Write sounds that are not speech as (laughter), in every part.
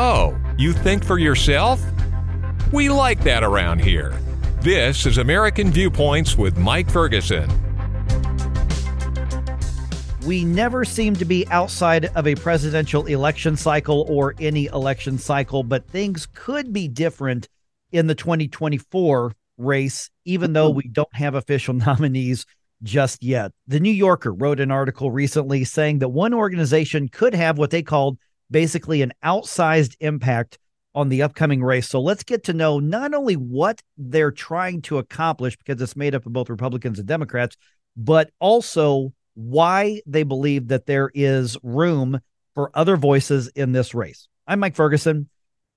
Oh, you think for yourself? We like that around here. This is American Viewpoints with Mike Ferguson. We never seem to be outside of a presidential election cycle or any election cycle, but things could be different in the 2024 race, even though we don't have official (laughs) nominees just yet. The New Yorker wrote an article recently saying that one organization could have what they called basically an outsized impact on the upcoming race. So let's get to know not only what they're trying to accomplish, because it's made up of both Republicans and Democrats, but also why they believe that there is room for other voices in this race. I'm Mike Ferguson.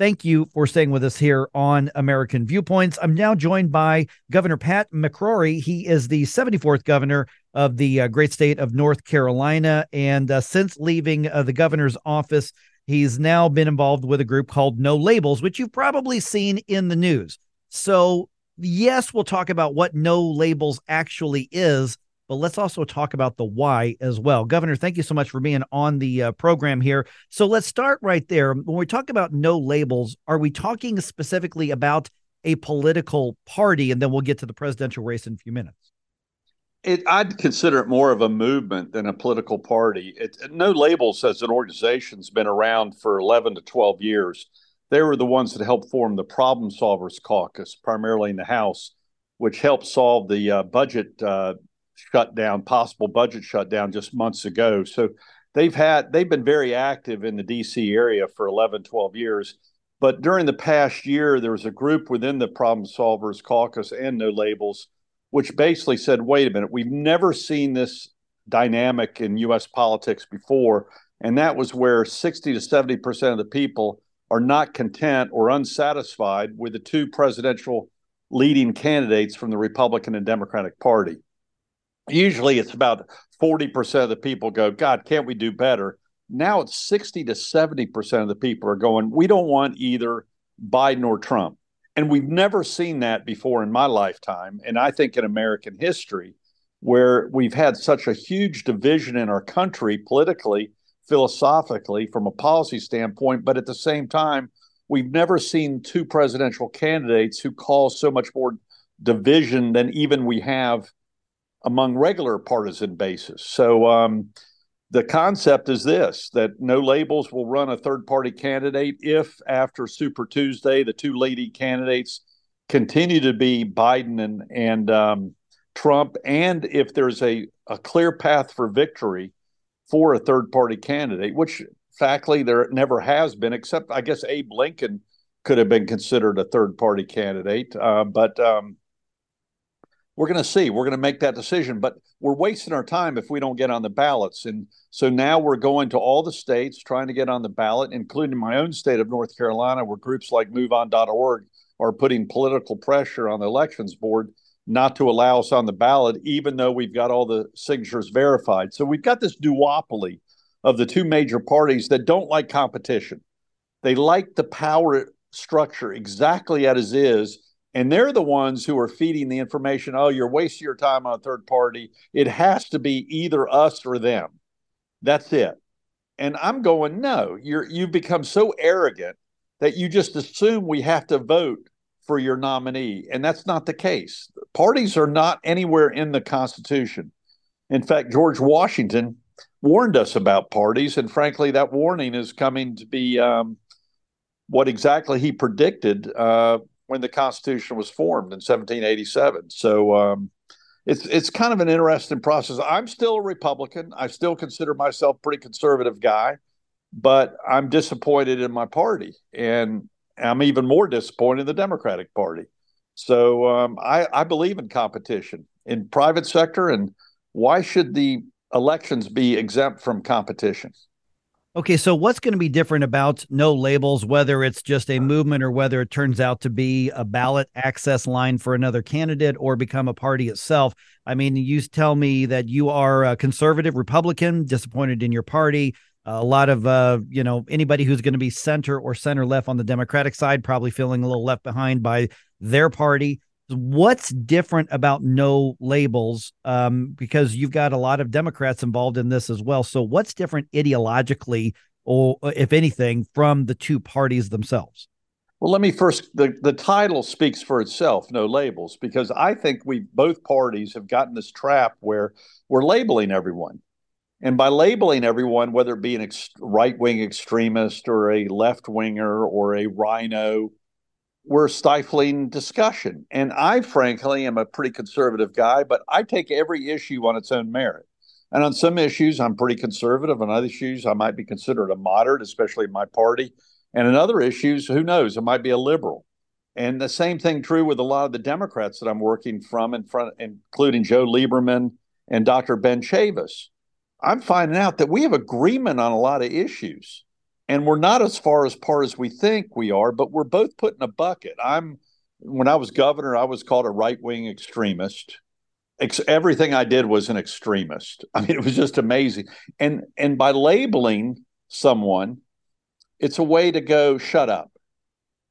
Thank you for staying with us here on American Viewpoints. I'm now joined by Governor Pat McCrory. He is the 74th governor of the uh, great state of North Carolina. And uh, since leaving uh, the governor's office, he's now been involved with a group called No Labels, which you've probably seen in the news. So, yes, we'll talk about what No Labels actually is but let's also talk about the why as well. Governor, thank you so much for being on the uh, program here. So let's start right there. When we talk about no labels, are we talking specifically about a political party? And then we'll get to the presidential race in a few minutes. It, I'd consider it more of a movement than a political party. It, no Labels as an organization's been around for 11 to 12 years. They were the ones that helped form the Problem Solvers Caucus, primarily in the House, which helped solve the uh, budget uh, shutdown, possible budget shutdown just months ago. So they've had they've been very active in the DC area for 11, 12 years. But during the past year, there was a group within the Problem Solvers Caucus and No Labels, which basically said, wait a minute, we've never seen this dynamic in US politics before. And that was where 60 to 70% of the people are not content or unsatisfied with the two presidential leading candidates from the Republican and Democratic Party usually it's about 40% of the people go, God, can't we do better? Now it's 60 to 70% of the people are going, we don't want either Biden or Trump. And we've never seen that before in my lifetime. And I think in American history, where we've had such a huge division in our country politically, philosophically, from a policy standpoint, but at the same time, we've never seen two presidential candidates who cause so much more division than even we have among regular partisan bases. So um, the concept is this that no labels will run a third party candidate if after Super Tuesday, the two leading candidates continue to be Biden and, and um, Trump, and if there's a, a clear path for victory for a third party candidate, which factly there never has been, except I guess Abe Lincoln could have been considered a third party candidate. Uh, but um, we're going to see. We're going to make that decision, but we're wasting our time if we don't get on the ballots. And so now we're going to all the states trying to get on the ballot, including my own state of North Carolina, where groups like MoveOn.org are putting political pressure on the elections board not to allow us on the ballot, even though we've got all the signatures verified. So we've got this duopoly of the two major parties that don't like competition. They like the power structure exactly as is and they're the ones who are feeding the information oh you're wasting your time on a third party. It has to be either us or them. That's it. And i'm going no you're you've become so arrogant that you just assume we have to vote for your nominee. And that's not the case. Parties are not anywhere in the constitution. In fact george washington warned us about parties and frankly that warning is coming to be um, what exactly he predicted uh, when the Constitution was formed in 1787. So um, it's it's kind of an interesting process. I'm still a Republican. I still consider myself a pretty conservative guy, but I'm disappointed in my party, and I'm even more disappointed in the Democratic Party. So um, I, I believe in competition in private sector, and why should the elections be exempt from competition? Okay, so what's going to be different about no labels, whether it's just a movement or whether it turns out to be a ballot access line for another candidate or become a party itself? I mean, you tell me that you are a conservative Republican, disappointed in your party. a lot of, uh, you know, anybody who's going to be center or center left on the Democratic side probably feeling a little left behind by their party what's different about no labels um, because you've got a lot of democrats involved in this as well so what's different ideologically or if anything, from the two parties themselves? Well, let me first the, the title speaks for itself, no labels, because I think we both parties have gotten this trap where we're labeling everyone. And by labeling everyone, whether it be an ex- right wing extremist or a left winger or a RINO, we're stifling discussion. And I, frankly, am a pretty conservative guy, but I take every issue on its own merit. And on some issues, I'm pretty conservative. On other issues, I might be considered a moderate, especially in my party. And in other issues, who knows? It might be a liberal. And the same thing true with a lot of the Democrats that I'm working from, in front, including Joe Lieberman and Dr. Ben Chavis. I'm finding out that we have agreement on a lot of issues, and we're not as far as far as we think we are. But we're both put in a bucket. I'm when I was governor, I was called a right wing extremist. Ex- everything I did was an extremist. (laughs) I mean, it was just amazing. And and by labeling someone it's a way to go shut up.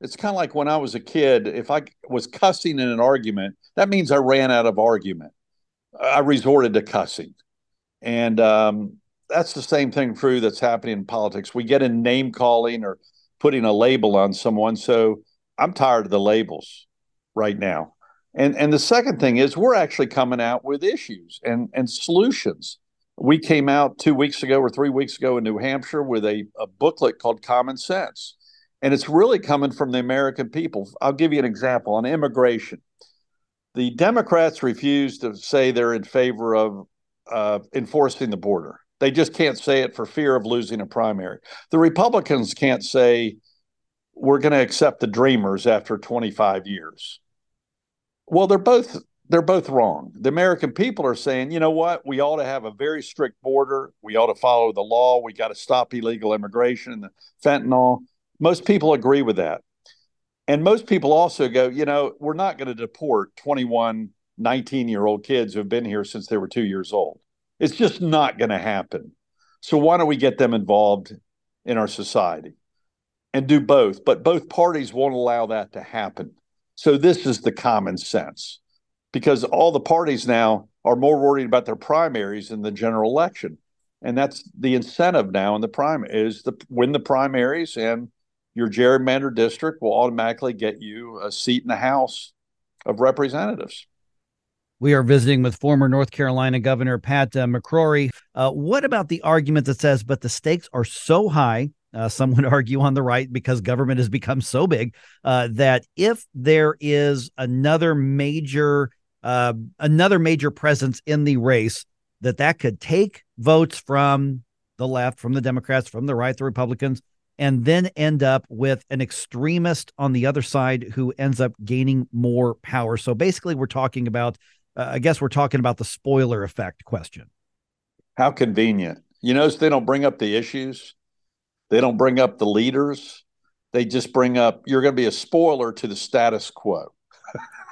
It's kind of like when I was a kid, if I was cussing in an argument, that means I ran out of argument. I resorted to cussing. And um, that's the same thing true that's happening in politics. We get in name calling or putting a label on someone. So I'm tired of the labels right now. And and the second thing is we're actually coming out with issues and and solutions we came out two weeks ago or three weeks ago in New Hampshire with a, a booklet called Common Sense. And it's really coming from the American people. I'll give you an example on immigration. The Democrats refuse to say they're in favor of uh, enforcing the border. They just can't say it for fear of losing a primary. The Republicans can't say we're going to accept the Dreamers after 25 years. Well, they're both they're both wrong. The American people are saying, you know what? We ought to have a very strict border. We ought to follow the law. We got to stop illegal immigration and the fentanyl. Most people agree with that. And most people also go, you know, we're not going to deport 21, 19 year old kids who have been here since they were two years old. It's just not going to happen. So why don't we get them involved in our society and do both? But both parties won't allow that to happen. So this is the common sense because all the parties now are more worried about their primaries than the general election. And that's the incentive now in the prime is to win the primaries and your gerrymandered district will automatically get you a seat in the House of Representatives. We are visiting with former North Carolina Governor Pat uh, McCrory. Uh, what about the argument that says, but the stakes are so high, uh, (laughs) some would argue on the right because government has become so big uh, that if there is another major uh, another major presence in the race that that could take votes from the left, from the Democrats, from the right, the Republicans, and then end up with an extremist on the other side who ends up gaining more power. So basically, we're talking about, uh, I guess, we're talking about the spoiler effect question. How convenient. You notice they don't bring up the issues, they don't bring up the leaders. They just bring up, you're going to be a spoiler to the status quo.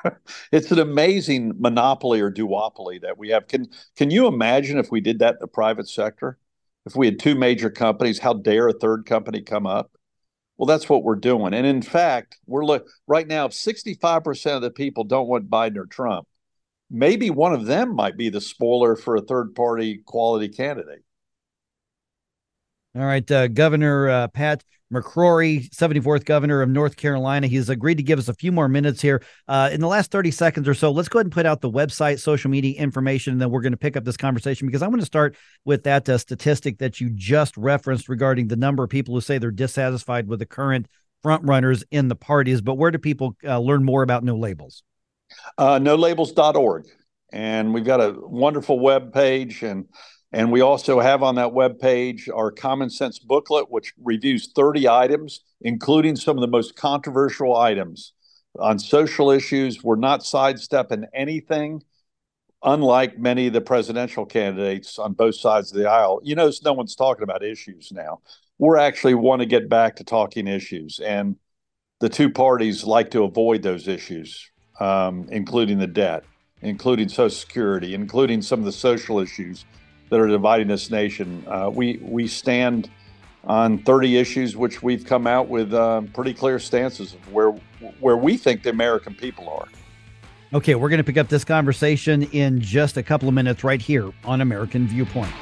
(laughs) it's an amazing monopoly or duopoly that we have. Can can you imagine if we did that in the private sector? If we had two major companies, how dare a third company come up? Well, that's what we're doing. And in fact, we're look right now, 65% of the people don't want Biden or Trump, maybe one of them might be the spoiler for a third party quality candidate. All right, uh, Governor uh, Pat McCrory, 74th governor of North Carolina. He's agreed to give us a few more minutes here. Uh, in the last 30 seconds or so, let's go ahead and put out the website, social media information, and then we're going to pick up this conversation because I want to start with that uh, statistic that you just referenced regarding the number of people who say they're dissatisfied with the current front runners in the parties. But where do people uh, learn more about No Labels? Uh, nolabels.org. And we've got a wonderful web page and and we also have on that web page our common sense booklet, which reviews 30 items, including some of the most controversial items on social issues. We're not sidestepping anything, unlike many of the presidential candidates on both sides of the aisle. You notice no one's talking about issues now. We're actually want to get back to talking issues. And the two parties like to avoid those issues, um, including the debt, including Social Security, including some of the social issues that are dividing this nation. Uh, we we stand on 30 issues, which we've come out with uh, pretty clear stances of where where we think the American people are. Okay, we're going to pick up this conversation in just a couple of minutes right here on American Viewpoints.